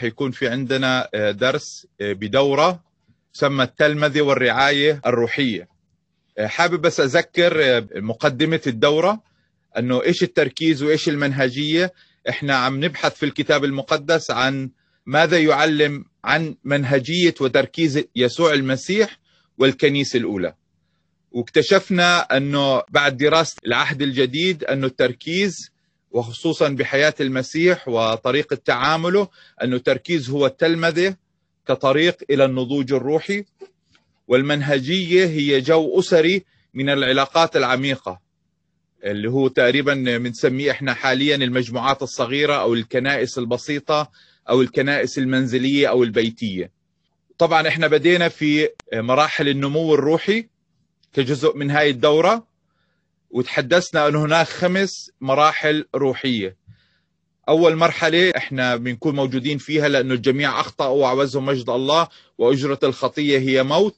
راح يكون في عندنا درس بدورة تسمى التلمذة والرعاية الروحية. حابب بس أذكر مقدمة الدورة أنه إيش التركيز وإيش المنهجية. إحنا عم نبحث في الكتاب المقدس عن ماذا يعلم عن منهجية وتركيز يسوع المسيح والكنيسة الأولى. واكتشفنا أنه بعد دراسة العهد الجديد أنه التركيز وخصوصا بحياة المسيح وطريقة تعامله أنه التركيز هو التلمذة كطريق إلى النضوج الروحي. والمنهجية هي جو أسري من العلاقات العميقة اللي هو تقريبا بنسميه إحنا حاليا المجموعات الصغيرة أو الكنائس البسيطة أو الكنائس المنزلية أو البيتية. طبعا إحنا بدينا في مراحل النمو الروحي كجزء من هاي الدورة. وتحدثنا أن هناك خمس مراحل روحية. أول مرحلة إحنا بنكون موجودين فيها لأنه الجميع أخطأوا وعوزهم مجد الله وأجرة الخطية هي موت.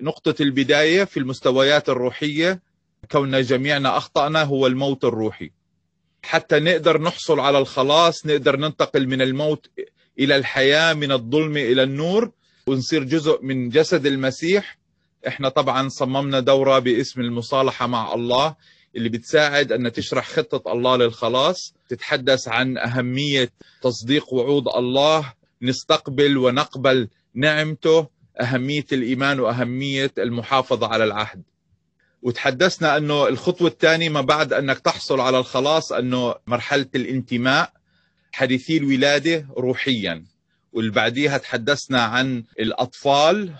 نقطة البداية في المستويات الروحية كوننا جميعنا أخطأنا هو الموت الروحي. حتى نقدر نحصل على الخلاص نقدر ننتقل من الموت إلى الحياة من الظلم إلى النور ونصير جزء من جسد المسيح. إحنا طبعا صممنا دورة باسم المصالحة مع الله اللي بتساعد أن تشرح خطة الله للخلاص تتحدث عن أهمية تصديق وعود الله نستقبل ونقبل نعمته أهمية الإيمان وأهمية المحافظة على العهد. وتحدثنا أنه الخطوة الثانية ما بعد أنك تحصل على الخلاص أنه مرحلة الانتماء حديثي الولادة روحيا. واللي بعديها تحدثنا عن الأطفال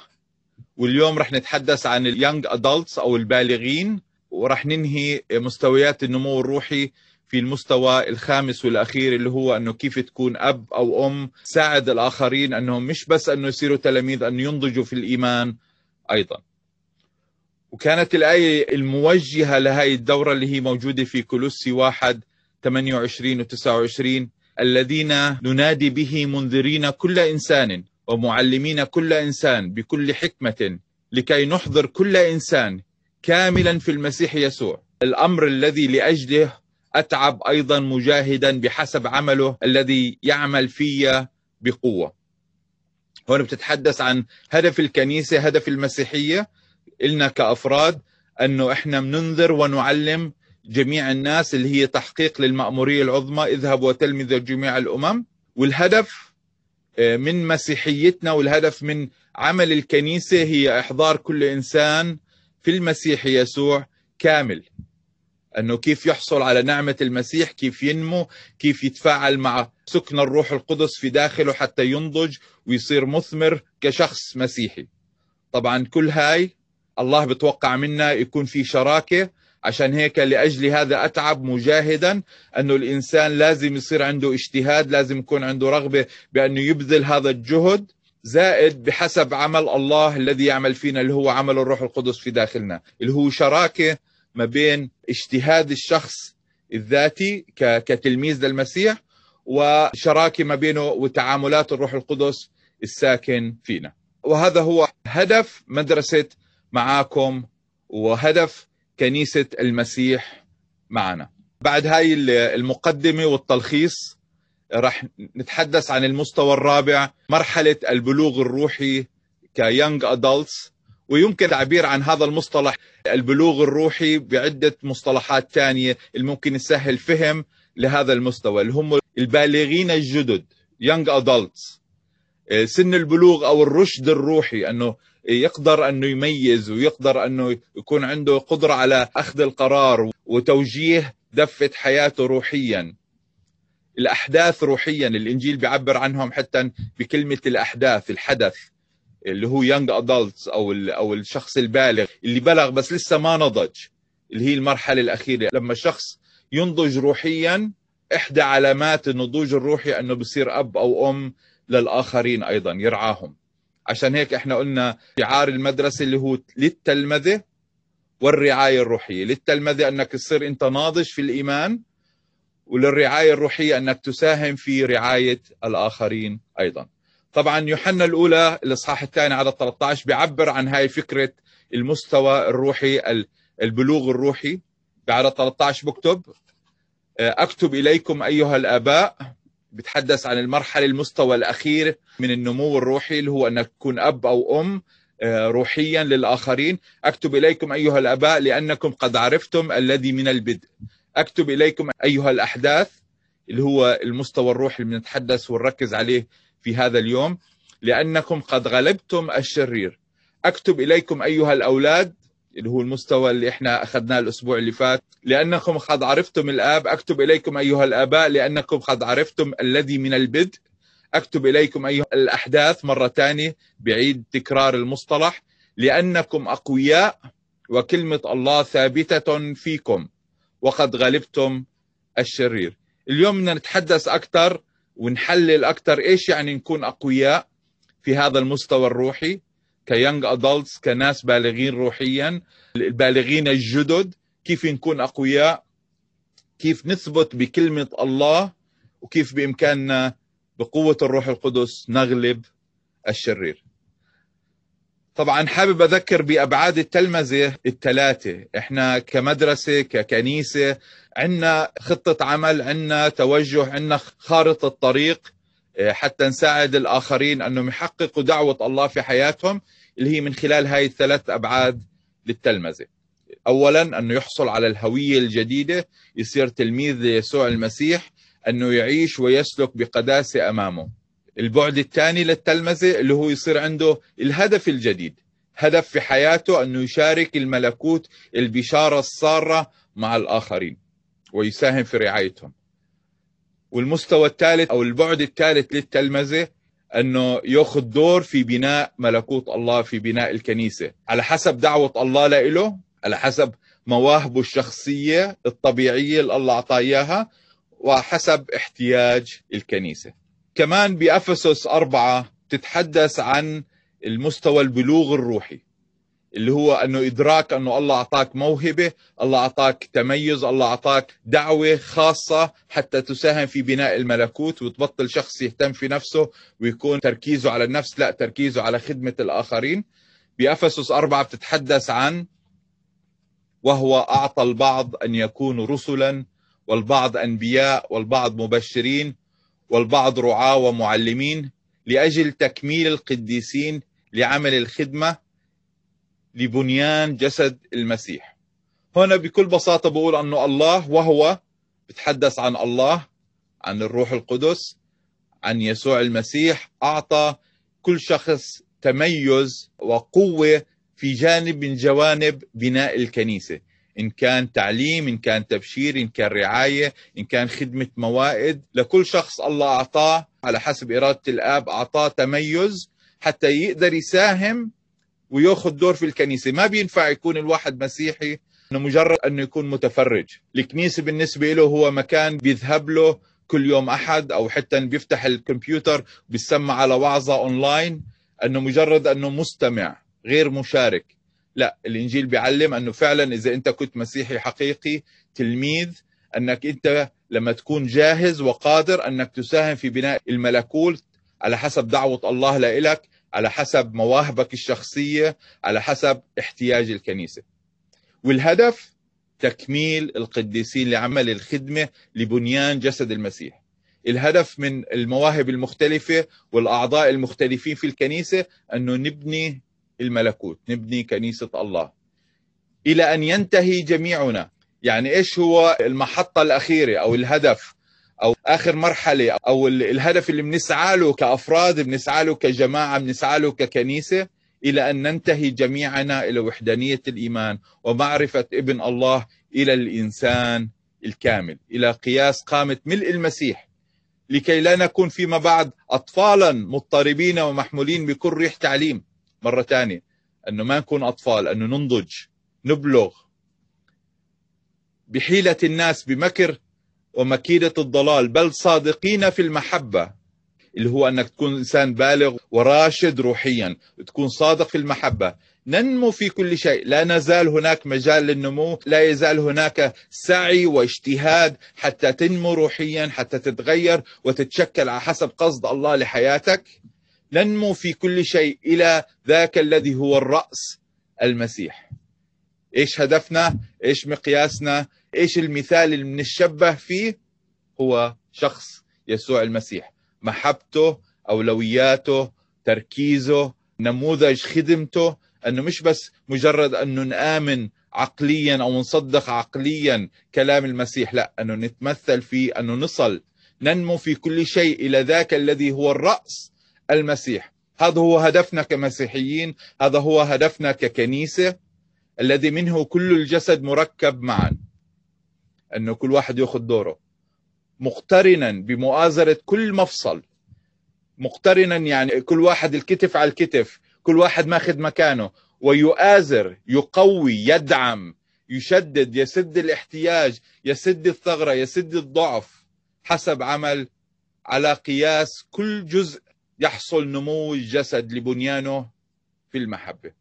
واليوم رح نتحدث عن ال young adults أو البالغين ورح ننهي مستويات النمو الروحي في المستوى الخامس والأخير اللي هو إنه كيف تكون أب أو أم ساعد الآخرين إنهم مش بس إنه يصيروا تلاميذ إنه ينضجوا في الإيمان أيضا. وكانت الآية الموجهة لهي الدورة اللي هي موجودة في كولوسي واحد 28 و 29 الذين ننادي به منذرين كل إنسان ومعلمين كل إنسان بكل حكمة لكي نحضر كل إنسان كاملا في المسيح يسوع. الأمر الذي لأجله أتعب أيضا مجاهدا بحسب عمله الذي يعمل في بقوة. هون بتتحدث عن هدف الكنيسة هدف المسيحية. إلنا كأفراد أنه إحنا بننذر ونعلم جميع الناس اللي هي تحقيق للمأمورية العظمى اذهب وتلمذ جميع الأمم. والهدف من مسيحيتنا والهدف من عمل الكنيسة هي إحضار كل إنسان في المسيح يسوع كامل. أنه كيف يحصل على نعمة المسيح كيف ينمو كيف يتفاعل مع سكن الروح القدس في داخله حتى ينضج ويصير مثمر كشخص مسيحي. طبعا كل هاي الله بتوقع منا يكون في شراكة عشان هيك لأجل هذا أتعب مجاهدا أنه الإنسان لازم يصير عنده اجتهاد لازم يكون عنده رغبة بأنه يبذل هذا الجهد زائد بحسب عمل الله الذي يعمل فينا اللي هو عمل الروح القدس في داخلنا اللي هو شراكة ما بين اجتهاد الشخص الذاتي كتلميذ للمسيح وشراكة ما بينه وتعاملات الروح القدس الساكن فينا. وهذا هو هدف مدرسة معاكم وهدف كنيسة المسيح معنا. بعد هاي المقدمة والتلخيص رح نتحدث عن المستوى الرابع مرحلة البلوغ الروحي ك young adults ويمكن التعبير عن هذا المصطلح. البلوغ الروحي بعدة مصطلحات ثانية اللي ممكن يسهل فهم لهذا المستوى اللي هم البالغين الجدد young adults سن البلوغ أو الرشد الروحي أنه يقدر أنه يميز ويقدر أنه يكون عنده قدرة على أخذ القرار وتوجيه دفة حياته روحيا. الأحداث روحيا الإنجيل بيعبر عنهم حتى بكلمة الأحداث الحدث اللي هو young adults أو أو الشخص البالغ اللي بلغ بس لسه ما نضج اللي هي المرحلة الأخيرة. لما الشخص ينضج روحيا إحدى علامات النضوج الروحي أنه بصير أب أو أم للآخرين أيضا يرعاهم. عشان هيك إحنا قلنا شعار المدرسة اللي هو للتلمذة والرعاية الروحية. للتلمذة أنك تصير أنت ناضج في الإيمان وللرعاية الروحية أنك تساهم في رعاية الآخرين أيضا. طبعا يوحنا الأولى الإصحاح الثاني عدد 13 بيعبر عن هاي فكرة المستوى الروحي البلوغ الروحي. بعدد 13 بكتب أكتب إليكم أيها الآباء بتحدث عن المرحلة المستوى الأخير من النمو الروحي اللي هو انك تكون أب أو أم آه، روحيا للآخرين. أكتب إليكم أيها الأباء لأنكم قد عرفتم الذي من البدء. أكتب إليكم أيها الأحداث اللي هو المستوى الروحي اللي بنتحدث ونركز عليه في هذا اليوم. لأنكم قد غلبتم الشرير. أكتب إليكم أيها الأولاد اللي هو المستوى اللي إحنا أخذناه الأسبوع اللي فات. لأنكم قد عرفتم الآب. أكتب إليكم أيها الآباء. لأنكم قد عرفتم الذي من البدء. أكتب إليكم أيها الأحداث مرة ثانية بعيد تكرار المصطلح. لأنكم أقوياء وكلمة الله ثابتة فيكم. وقد غلبتم الشرير. اليوم بدنا نتحدث أكثر ونحلل أكثر إيش يعني نكون أقوياء في هذا المستوى الروحي. ك young adults كناس بالغين روحيا. البالغين الجدد كيف نكون أقوياء كيف نثبت بكلمة الله وكيف بإمكاننا بقوة الروح القدس نغلب الشرير. طبعا حابب أذكر بأبعاد التلمذة الثلاثة. إحنا كمدرسة ككنيسة عندنا خطة عمل عندنا توجه عندنا خارطة طريق حتى نساعد الآخرين انهم يحققوا دعوة الله في حياتهم اللي هي من خلال هاي الثلاث أبعاد للتلمذة. اولا أنه يحصل على الهوية الجديدة، يصير تلميذ ليسوع المسيح، أنه يعيش ويسلك بقداسة أمامه. البعد الثاني للتلمذة اللي هو يصير عنده الهدف الجديد، هدف في حياته أنه يشارك الملكوت البشارة السارة مع الآخرين ويساهم في رعايتهم. والمستوى الثالث أو البعد الثالث للتلمذة أنه يأخذ دور في بناء ملكوت الله في بناء الكنيسة. على حسب دعوة الله له على حسب مواهبه الشخصية الطبيعية اللي الله أعطاه إياها وحسب احتياج الكنيسة. كمان بأفسس أربعة تتحدث عن المستوى البلوغ الروحي. اللي هو أنه إدراك أنه الله أعطاك موهبة، الله أعطاك تميز، الله أعطاك دعوة خاصة حتى تساهم في بناء الملكوت وتبطل شخص يهتم في نفسه ويكون تركيزه على النفس، لا تركيزه على خدمة الآخرين. بأفسس أربعة بتتحدث عن وهو أعطى البعض أن يكونوا رسلا والبعض أنبياء والبعض مبشرين والبعض رعاة ومعلمين لأجل تكميل القديسين لعمل الخدمة لبنيان جسد المسيح. هنا بكل بساطة بقول أنه الله وهو بتحدث عن الله عن الروح القدس عن يسوع المسيح أعطى كل شخص تميز وقوة في جانب من جوانب بناء الكنيسة. إن كان تعليم إن كان تبشير إن كان رعاية إن كان خدمة موائد. لكل شخص الله أعطاه على حسب إرادة الآب أعطاه تميز حتى يقدر يساهم وياخذ دور في الكنيسة. ما بينفع يكون الواحد مسيحي إنه مجرد إنه يكون متفرج. الكنيسة بالنسبة له هو مكان بيذهب له كل يوم أحد أو حتى بيفتح الكمبيوتر بيسمع على وعظة أونلاين إنه مجرد إنه مستمع غير مشارك. لا الإنجيل بيعلم إنه فعلا إذا أنت كنت مسيحي حقيقي تلميذ إنك أنت لما تكون جاهز وقادر إنك تساهم في بناء الملكوت على حسب دعوة الله لإلك على حسب مواهبك الشخصية على حسب احتياج الكنيسة. والهدف تكميل القديسين لعمل الخدمة لبنيان جسد المسيح. الهدف من المواهب المختلفة والأعضاء المختلفين في الكنيسة أنه نبني الملكوت نبني كنيسة الله. إلى أن ينتهي جميعنا يعني إيش هو المحطة الأخيرة أو الهدف أو آخر مرحلة أو الهدف اللي بنسعى له كأفراد بنسعى له كجماعة بنسعى له ككنيسة إلى أن ننتهي جميعنا إلى وحدانية الإيمان ومعرفة ابن الله إلى الإنسان الكامل إلى قياس قامة ملء المسيح. لكي لا نكون فيما بعد اطفالا مضطربين ومحمولين بكل ريح تعليم. مرة ثانية أنه ما نكون أطفال أنه ننضج نبلغ بحيلة الناس بمكر ومكيدة الضلال بل صادقين في المحبة اللي هو أنك تكون إنسان بالغ وراشد روحيا تكون صادق في المحبة. ننمو في كل شيء لا نزال هناك مجال للنمو لا يزال هناك سعي واجتهاد حتى تنمو روحيا حتى تتغير وتتشكل على حسب قصد الله لحياتك. ننمو في كل شيء إلى ذاك الذي هو الرأس المسيح. إيش هدفنا؟ إيش مقياسنا؟ إيش المثال اللي بنتشبه فيه؟ هو شخص يسوع المسيح. محبته أولوياته تركيزه نموذج خدمته أنه مش بس مجرد أنه نآمن عقليا أو نصدق عقليا كلام المسيح لا أنه نتمثل فيه أنه نصل ننمو في كل شيء إلى ذاك الذي هو الرأس المسيح. هذا هو هدفنا كمسيحيين هذا هو هدفنا ككنيسة الذي منه كل الجسد مركب معا. أنه كل واحد يأخذ دوره. مقترنا بمؤازرة كل مفصل. مقترنا يعني كل واحد الكتف على الكتف كل واحد ماخذ مكانه. ويؤازر يقوي يدعم يشدد يسد الاحتياج يسد الثغرة يسد الضعف حسب عمل على قياس كل جزء يحصل نمو الجسد لبنيانه في المحبة.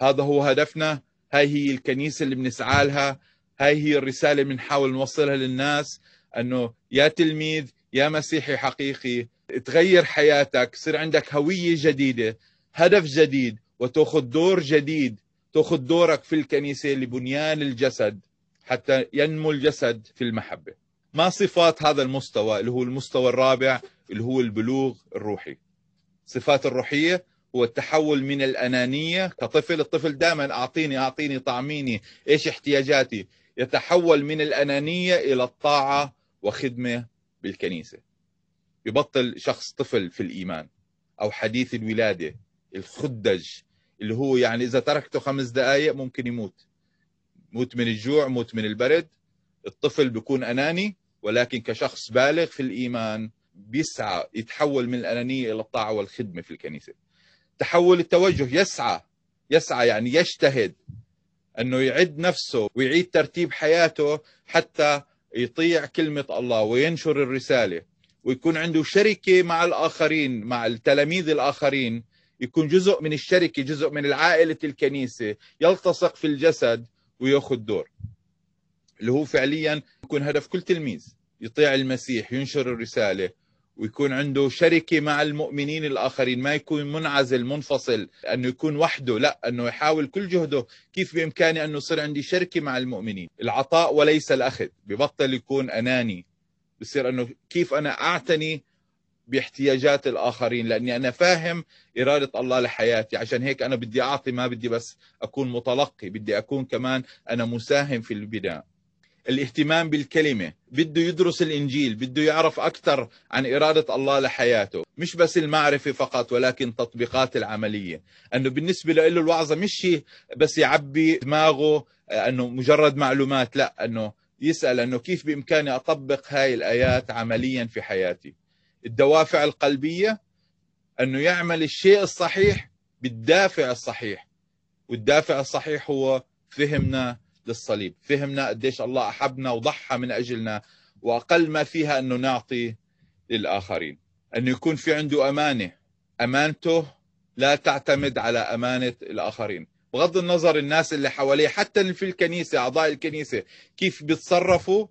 هذا هو هدفنا. هاي هي الكنيسة اللي بنسعى لها. هاي هي الرسالة بنحاول نوصلها للناس أنه يا تلميذ يا مسيحي حقيقي تغير حياتك يصير عندك هوية جديدة هدف جديد وتأخذ دور جديد تأخذ دورك في الكنيسة لبنيان الجسد حتى ينمو الجسد في المحبة. ما صفات هذا المستوى اللي هو المستوى الرابع اللي هو البلوغ الروحي. صفات الروحية هو التحول من الأنانية كطفل الطفل دائما أعطيني أعطيني طعميني إيش احتياجاتي؟ يتحول من الأنانية إلى الطاعة وخدمة بالكنيسة. يبطل شخص طفل في الإيمان أو حديث الولادة الخدج اللي هو يعني إذا تركته خمس دقائق ممكن يموت. موت من الجوع موت من البرد. الطفل بيكون أناني ولكن كشخص بالغ في الإيمان بيسعى يتحول من الأنانية إلى الطاعة والخدمة في الكنيسة. تحول التوجه يسعى يسعى يعني يجتهد أنه يعد نفسه ويعيد ترتيب حياته حتى يطيع كلمة الله وينشر الرسالة. ويكون عنده شركة مع الآخرين مع التلاميذ الآخرين. يكون جزء من الشركة جزء من العائلة الكنيسة. يلتصق في الجسد ويأخذ دور. اللي هو فعليا يكون هدف كل تلميذ. يطيع المسيح ينشر الرسالة. ويكون عنده شركة مع المؤمنين الآخرين ما يكون منعزل منفصل أنه يكون وحده لا أنه يحاول كل جهده كيف بإمكاني أنه يصير عندي شركة مع المؤمنين. العطاء وليس الأخذ ببطل يكون أناني. بصير أنه كيف أنا أعتني باحتياجات الآخرين لأني أنا فاهم إرادة الله لحياتي. عشان هيك أنا بدي أعطي ما بدي بس أكون متلقي بدي أكون كمان أنا مساهم في البناء. الاهتمام بالكلمة. بده يدرس الإنجيل بده يعرف أكثر عن إرادة الله لحياته. مش بس المعرفة فقط ولكن تطبيقات العملية. أنه بالنسبة له الوعظة مش بس يعبي دماغه أنه مجرد معلومات لا أنه يسأل أنه كيف بإمكاني أطبق هاي الآيات عمليا في حياتي. الدوافع القلبية أنه يعمل الشيء الصحيح بالدافع الصحيح. والدافع الصحيح هو فهمنا للصليب. فهمنا قديش الله أحبنا وضحى من أجلنا وأقل ما فيها أنه نعطي للآخرين. أنه يكون في عنده أمانة أمانته لا تعتمد على أمانة الآخرين. بغض النظر الناس اللي حواليه حتى في الكنيسة أعضاء الكنيسة كيف بيتصرفوا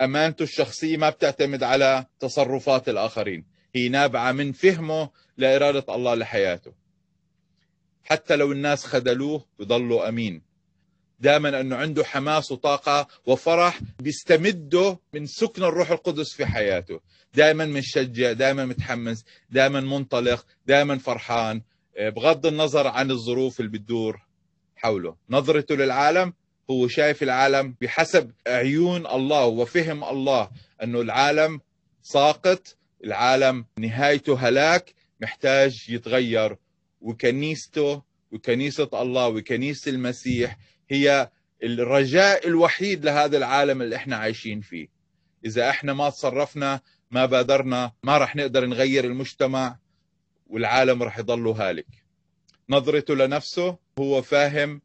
أمانته الشخصية ما بتعتمد على تصرفات الآخرين. هي نابعة من فهمه لإرادة الله لحياته. حتى لو الناس خذلوه بضلوا أمين. دائما أنه عنده حماس وطاقة وفرح بيستمده من سكن الروح القدس في حياته. دائما مشجع دائما متحمس دائما منطلق دائما فرحان. بغض النظر عن الظروف اللي بتدور حوله. نظرته للعالم هو شايف العالم بحسب عيون الله وفهم الله أنه العالم ساقط العالم نهايته هلاك محتاج يتغير. وكنيسته وكنيسة الله وكنيسة المسيح هي الرجاء الوحيد لهذا العالم اللي إحنا عايشين فيه. إذا إحنا ما تصرفنا ما بادرنا ما رح نقدر نغير المجتمع والعالم رح يضل هالك. نظرته لنفسه هو فاهم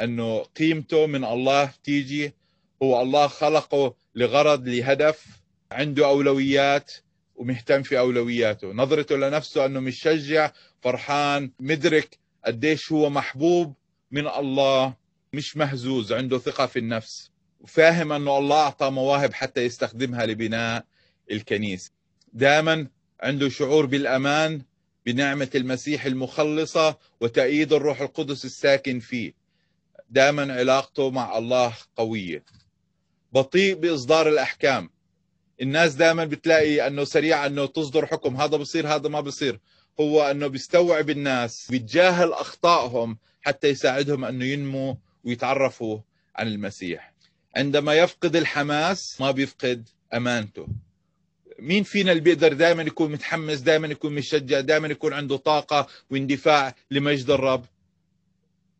أنه قيمته من الله تيجي. هو الله خلقه لغرض لهدف. عنده أولويات ومهتم في أولوياته. نظرته لنفسه أنه مشجع فرحان مدرك قديش هو محبوب من الله. مش مهزوز عنده ثقة في النفس وفاهم أنه الله أعطى مواهب حتى يستخدمها لبناء الكنيسة. دائما عنده شعور بالأمان بنعمة المسيح المخلصة وتأييد الروح القدس الساكن فيه. دائما علاقته مع الله قوية. بطيء بإصدار الأحكام. الناس دائما بتلاقي إنه سريع إنه تصدر حكم هذا بصير هذا ما بصير. هو إنه بيستوعب الناس بيتجاهل أخطائهم حتى يساعدهم إنه ينموا ويتعرفوا عن المسيح. عندما يفقد الحماس ما بيفقد أمانته. مين فينا اللي بيقدر دائما يكون متحمس دائما يكون مشجع دائما يكون عنده طاقة واندفاع لمجد الرب؟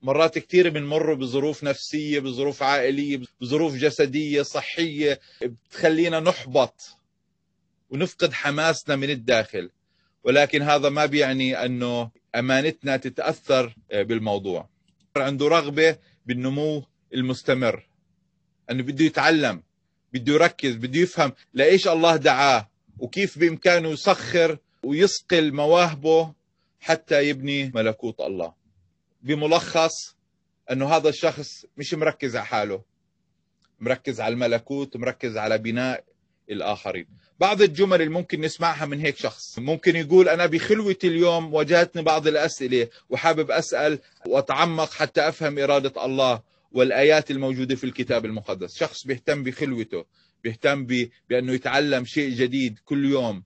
مرات كثير بنمر بظروف نفسية بظروف عائلية بظروف جسدية صحية بتخلينا نحبط ونفقد حماسنا من الداخل. ولكن هذا ما بيعني أنه أمانتنا تتأثر بالموضوع. عنده رغبة بالنمو المستمر. أنه بده يتعلم بده يركز بده يفهم لإيش الله دعاه وكيف بإمكانه يسخر ويصقل مواهبه حتى يبني ملكوت الله. بملخص أنه هذا الشخص مش مركز على حاله مركز على الملكوت مركز على بناء الآخرين. بعض الجمل اللي ممكن نسمعها من هيك شخص. ممكن يقول أنا بخلوتي اليوم واجهتني بعض الأسئلة وحابب أسأل وأتعمق حتى أفهم إرادة الله والآيات الموجودة في الكتاب المقدس. شخص بيهتم بخلوته بيهتم بأنه يتعلم شيء جديد كل يوم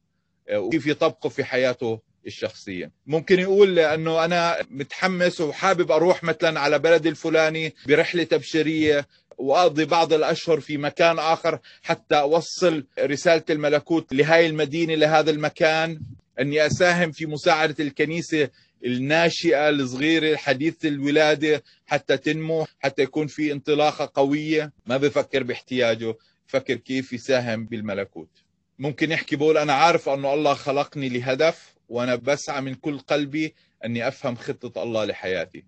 آه، وكيف يطبقه في حياته الشخصية. ممكن يقول أنه أنا متحمس وحابب أروح مثلا على بلد الفلاني برحلة تبشيرية واقضي بعض الأشهر في مكان آخر حتى أوصل رسالة الملكوت لهاي المدينة لهذا المكان. إني أساهم في مساعدة الكنيسة الناشئة الصغيرة حديثه الولادة حتى تنمو حتى يكون في انطلاقة قوية. ما بفكر باحتياجه بفكر كيف يساهم بالملكوت. ممكن يحكي بقول أنا عارف أنه الله خلقني لهدف وأنا بسعى من كل قلبي إني أفهم خطة الله لحياتي.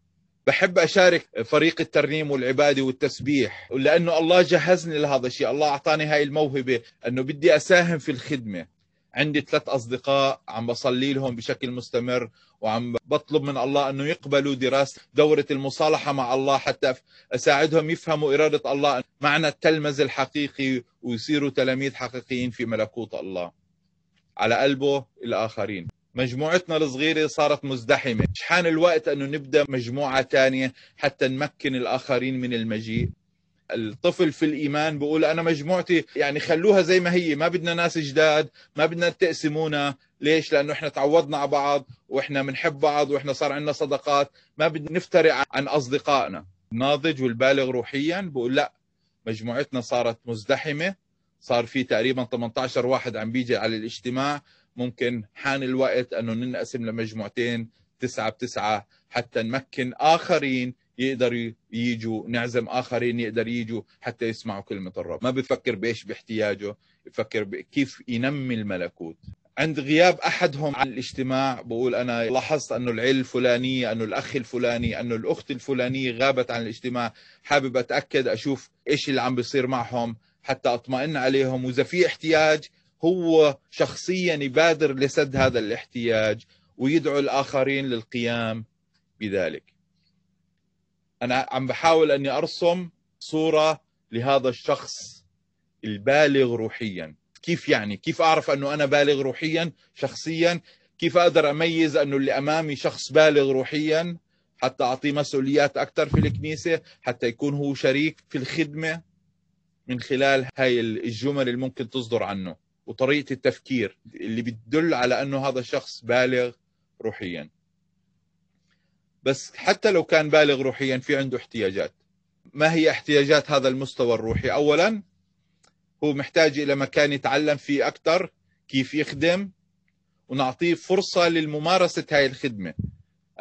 بحب أشارك فريق الترنيم والعباده والتسبيح لأنه الله جهزني لهذا الشيء الله أعطاني هاي الموهبة إنه بدي أساهم في الخدمة. عندي ثلاث أصدقاء عم بصلي لهم بشكل مستمر وعم بطلب من الله إنه يقبلوا دراسة دورة المصالحة مع الله حتى أساعدهم يفهموا إرادة الله معنى التلمذ الحقيقي ويصيروا تلاميذ حقيقيين في ملكوت الله. على قلبه الآخرين. مجموعتنا الصغيرة صارت مزدحمة. حان الوقت أنه نبدأ مجموعة تانية حتى نمكن الآخرين من المجيء. الطفل في الإيمان بيقول أنا مجموعتي يعني خلوها زي ما هي ما بدنا ناس جداد ما بدنا تقسمونا. ليش؟ لأنه إحنا تعودنا على بعض وإحنا بنحب بعض وإحنا صار عندنا صداقات. ما بدنا نفترق عن أصدقائنا. الناضج والبالغ روحيا بقول لا مجموعتنا صارت مزدحمة. صار في تقريبا 18 واحد عم بيجي على الاجتماع. ممكن حان الوقت أنه ننقسم لمجموعتين تسعة بتسعة حتى نمكن آخرين يقدروا يجوا نعزم آخرين يقدر يجوا حتى يسمعوا كلمة الرب. ما بفكر بإيش باحتياجه بفكر كيف ينمي الملكوت. عند غياب أحدهم عن الاجتماع بقول أنا لاحظت أنه العيله الفلانيه أنه الأخ الفلاني أنه الأخت الفلانية غابت عن الاجتماع. حابب أتأكد أشوف إيش اللي عم بيصير معهم حتى أطمئن عليهم. وإذا في احتياج هو شخصيا يبادر لسد هذا الاحتياج ويدعو الآخرين للقيام بذلك. أنا عم بحاول أني أرسم صورة لهذا الشخص البالغ روحيا. كيف يعني؟ كيف أعرف أنه أنا بالغ روحيا شخصيا؟ كيف أقدر أميز أنه اللي أمامي شخص بالغ روحيا حتى أعطيه مسؤوليات أكثر في الكنيسة حتى يكون هو شريك في الخدمة من خلال هاي الجمل اللي ممكن تصدر عنه؟ وطريقة التفكير اللي بتدل على أنه هذا الشخص بالغ روحيا. بس حتى لو كان بالغ روحيا في عنده احتياجات. ما هي احتياجات هذا المستوى الروحي؟ أولا هو محتاج إلى مكان يتعلم فيه أكثر كيف يخدم ونعطيه فرصة للممارسة هاي الخدمة.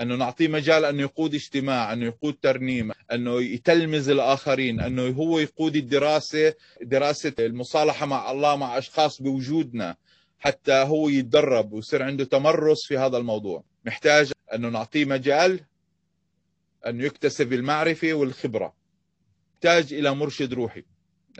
أنه نعطيه مجال انه يقود اجتماع أنه يقود ترنيم أنه يتلمذ الآخرين أنه هو يقود الدراسة دراسة المصالحة مع الله مع أشخاص بوجودنا حتى هو يتدرب ويصير عنده تمرس في هذا الموضوع. محتاج أنه نعطيه مجال انه يكتسب المعرفة والخبرة. محتاج إلى مرشد روحي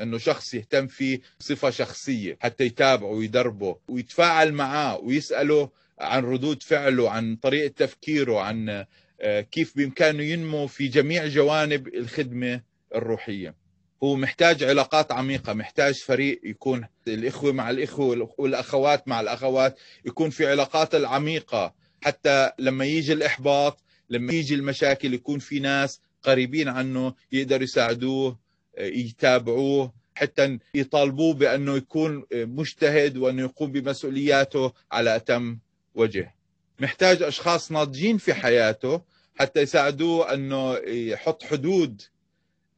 أنه شخص يهتم فيه صفة شخصية حتى يتابعه ويدربه ويتفاعل معاه ويسأله عن ردود فعله عن طريقة تفكيره عن آه، كيف بإمكانه ينمو في جميع جوانب الخدمة الروحية. هو محتاج علاقات عميقة محتاج فريق يكون الإخوة مع الإخوة والأخوات مع الأخوات يكون في علاقات العميقة. حتى لما يجي الإحباط لما يجي المشاكل يكون في ناس قريبين عنه يقدروا يساعدوه آه، يتابعوه حتى يطالبوه بأنه يكون مجتهد وأنه يقوم بمسؤولياته على أتم وجه. محتاج أشخاص ناضجين في حياته حتى يساعدوه أنه يحط حدود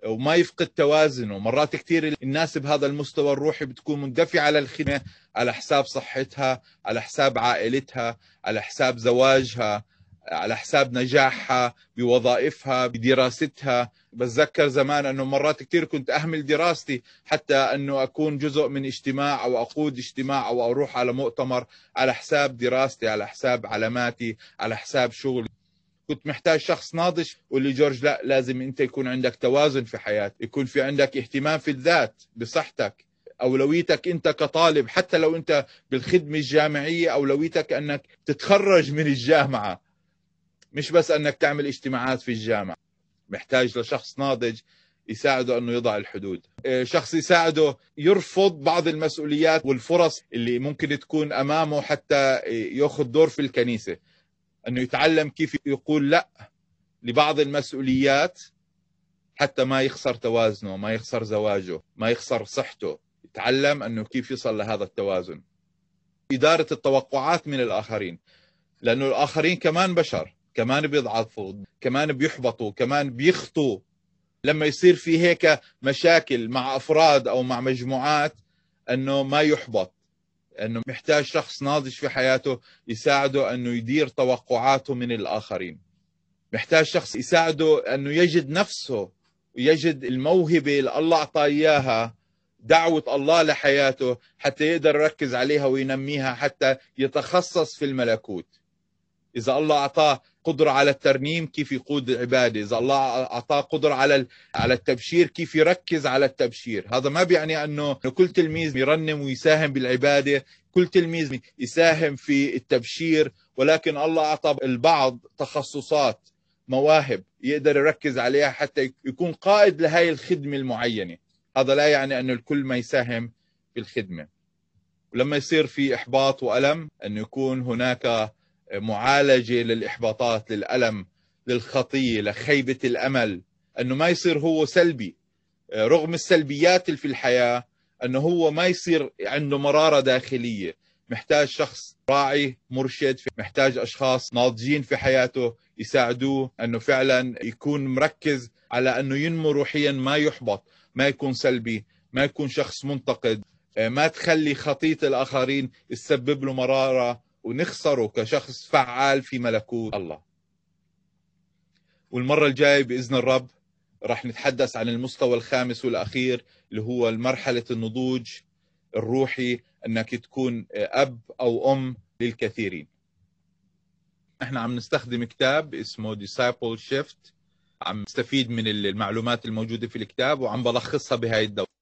وما يفقد توازنه. مرات كثير الناس بهذا المستوى الروحي بتكون مندفعة على الخدمة على حساب صحتها على حساب عائلتها على حساب زواجها على حساب نجاحها بوظائفها بدراستها. بتذكر زمان أنه مرات كثير كنت أهمل دراستي حتى أنه أكون جزء من اجتماع أو أقود اجتماع أو أروح على مؤتمر على حساب دراستي على حساب علاماتي على حساب شغلي. كنت محتاج شخص ناضج واللي جورج لا لازم أنت يكون عندك توازن في حياتك يكون في عندك اهتمام في الذات بصحتك أولويتك أنت كطالب حتى لو أنت بالخدمة الجامعية أولويتك أنك تتخرج من الجامعة مش بس أنك تعمل اجتماعات في الجامعة. محتاج لشخص ناضج يساعده أنه يضع الحدود. إيه، شخص يساعده يرفض بعض المسؤوليات والفرص اللي ممكن تكون أمامه حتى يأخذ دور في الكنيسة. أنه يتعلم كيف يقول لا لبعض المسؤوليات حتى ما يخسر توازنه ما يخسر زواجه ما يخسر صحته. يتعلم أنه كيف يصل لهذا التوازن. إدارة التوقعات من الآخرين لأنه الآخرين كمان بشر. كمان بيضعفوا كمان بيحبطوا كمان بيخطوا. لما يصير في هيك مشاكل مع أفراد أو مع مجموعات إنه ما يحبط إنه محتاج شخص ناضج في حياته يساعده إنه يدير توقعاته من الآخرين. محتاج شخص يساعده إنه يجد نفسه ويجد الموهبة اللي الله أعطاه إياها دعوة الله لحياته حتى يقدر يركز عليها وينميها حتى يتخصص في الملكوت. إذا الله أعطاه قدرة على الترنيم كيف يقود العباده إذا الله أعطاه قدرة على على التبشير كيف يركز على التبشير؟ هذا ما بيعني أنه كل تلميذ يرنم ويساهم بالعبادة كل تلميذ يساهم في التبشير ولكن الله أعطى البعض تخصصات مواهب يقدر يركز عليها حتى يكون قائد لهي الخدمة المعينة. هذا لا يعني أنه الكل ما يساهم في الخدمه ولما يصير في إحباط وألم أنه يكون هناك معالجة للإحباطات للألم للخطية لخيبة الأمل أنه ما يصير هو سلبي. رغم السلبيات اللي في الحياة أنه هو ما يصير عنده مرارة داخلية. محتاج شخص راعي مرشد محتاج أشخاص ناضجين في حياته يساعدوه أنه فعلا يكون مركز على أنه ينمو روحيا ما يحبط ما يكون سلبي ما يكون شخص منتقد. ما تخلي خطية الآخرين تسبب له مرارة ونخسره كشخص فعال في ملكوت الله. والمرة الجاية بإذن الرب راح نتحدث عن المستوى الخامس والأخير اللي هو مرحلة النضوج الروحي أنك تكون أب أو أم للكثيرين. إحنا عم نستخدم كتاب اسمه Disciple Shift عم نستفيد من المعلومات الموجودة في الكتاب وعم بلخصها بهاي الدورة.